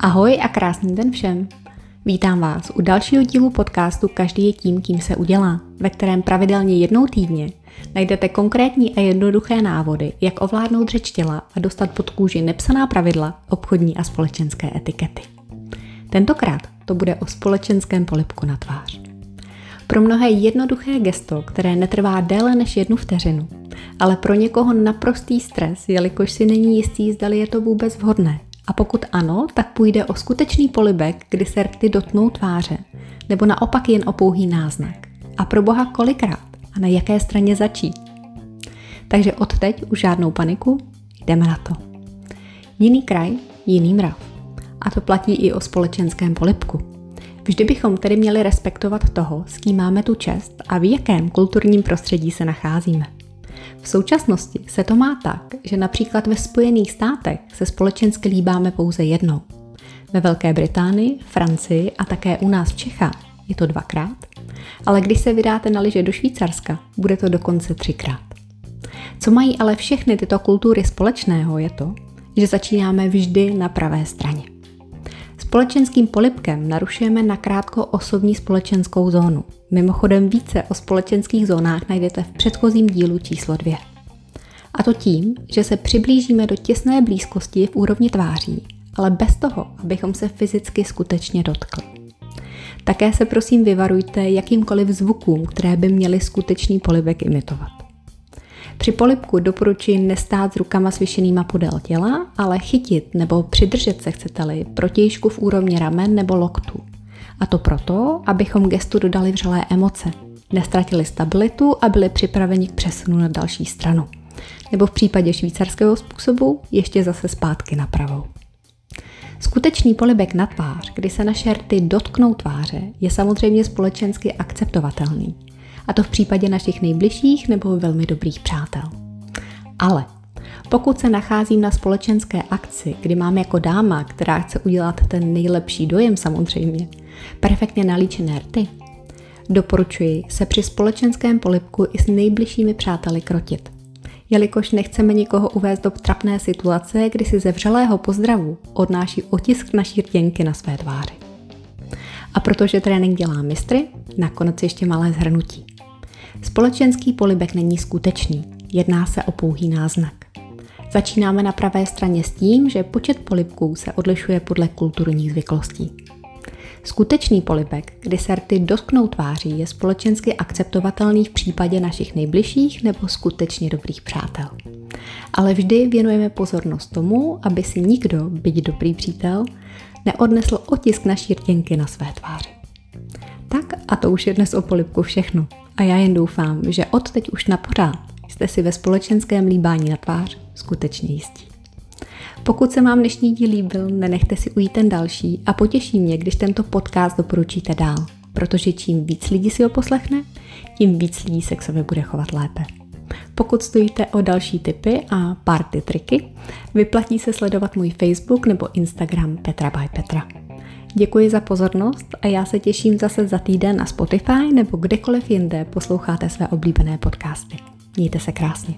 Ahoj a krásný den všem. Vítám vás u dalšího dílu podcastu Každý je tím, kým se udělá, ve kterém pravidelně jednou týdně najdete konkrétní a jednoduché návody, jak ovládnout řeč těla a dostat pod kůži nepsaná pravidla obchodní a společenské etikety. Tentokrát to bude o společenském polipku na tvář. Pro mnohé jednoduché gesto, které netrvá déle než jednu vteřinu, ale pro někoho naprostý stres, jelikož si není jistý, zdali je to vůbec vhodné. A pokud ano, tak půjde o skutečný polibek, kdy se rty dotknou tváře, nebo naopak jen o pouhý náznak. A pro boha kolikrát a na jaké straně začít. Takže odteď už žádnou paniku, jdeme na to. Jiný kraj, jiný mrav. A to platí i o společenském polipku. Vždy bychom tedy měli respektovat toho, s kým máme tu čest a v jakém kulturním prostředí se nacházíme. V současnosti se to má tak, že například ve Spojených státech se společensky líbáme pouze jednou. Ve Velké Británii, Francii a také u nás v Čechách je to dvakrát, ale když se vydáte na liže do Švýcarska, bude to dokonce třikrát. Co mají ale všechny tyto kultury společného je to, že začínáme vždy na pravé straně. Společenským polipkem narušujeme nakrátko osobní společenskou zónu. Mimochodem více o společenských zónách najdete v předchozím dílu číslo 2. A to tím, že se přiblížíme do těsné blízkosti v úrovni tváří, ale bez toho, abychom se fyzicky skutečně dotkli. Také se prosím vyvarujte jakýmkoliv zvukům, které by měly skutečný polibek imitovat. Při polipku doporučuji nestát s rukama svyšenýma podél těla, ale chytit nebo přidržet se chcete-li protějšku v úrovni ramen nebo loktů. A to proto, abychom gestu dodali vřelé emoce, nestratili stabilitu a byli připraveni k přesunu na další stranu. Nebo v případě švýcarského způsobu ještě zase zpátky na pravou. Skutečný polibek na tvář, kdy se naše rty dotknou tváře, je samozřejmě společensky akceptovatelný – a to v případě našich nejbližších nebo velmi dobrých přátel. Ale pokud se nacházím na společenské akci, kdy mám jako dáma, která chce udělat ten nejlepší dojem samozřejmě, perfektně nalíčené rty, doporučuji se při společenském polipku i s nejbližšími přáteli krotit. Jelikož nechceme nikoho uvést do trapné situace, kdy si ze vřelého pozdravu odnáší otisk naší rtěnky na své tváři. A protože trénink dělá mistry, nakonec ještě malé zhrnutí. Společenský polibek není skutečný, jedná se o pouhý náznak. Začínáme na pravé straně s tím, že počet polibků se odlišuje podle kulturních zvyklostí. Skutečný polibek, kdy se rty dotknou tváří, je společensky akceptovatelný v případě našich nejbližších nebo skutečně dobrých přátel. Ale vždy věnujeme pozornost tomu, aby si nikdo, byť dobrý přítel, neodnesl otisk naší rtěnky na své tváři. Tak a to už je dnes o polibku všechno. A já jen doufám, že od teď už na pořád jste si ve společenském líbání na tvář skutečně jistí. Pokud se vám dnešní díl líbil, nenechte si ujít ten další a potěší mě, když tento podcast doporučíte dál, protože čím víc lidí si ho poslechne, tím víc lidí se k sobě bude chovat lépe. Pokud stojíte o další tipy a party triky, vyplatí se sledovat můj Facebook nebo Instagram Petra by Petra. Děkuji za pozornost a já se těším zase za týden na Spotify nebo kdekoliv jinde posloucháte své oblíbené podcasty. Mějte se krásně.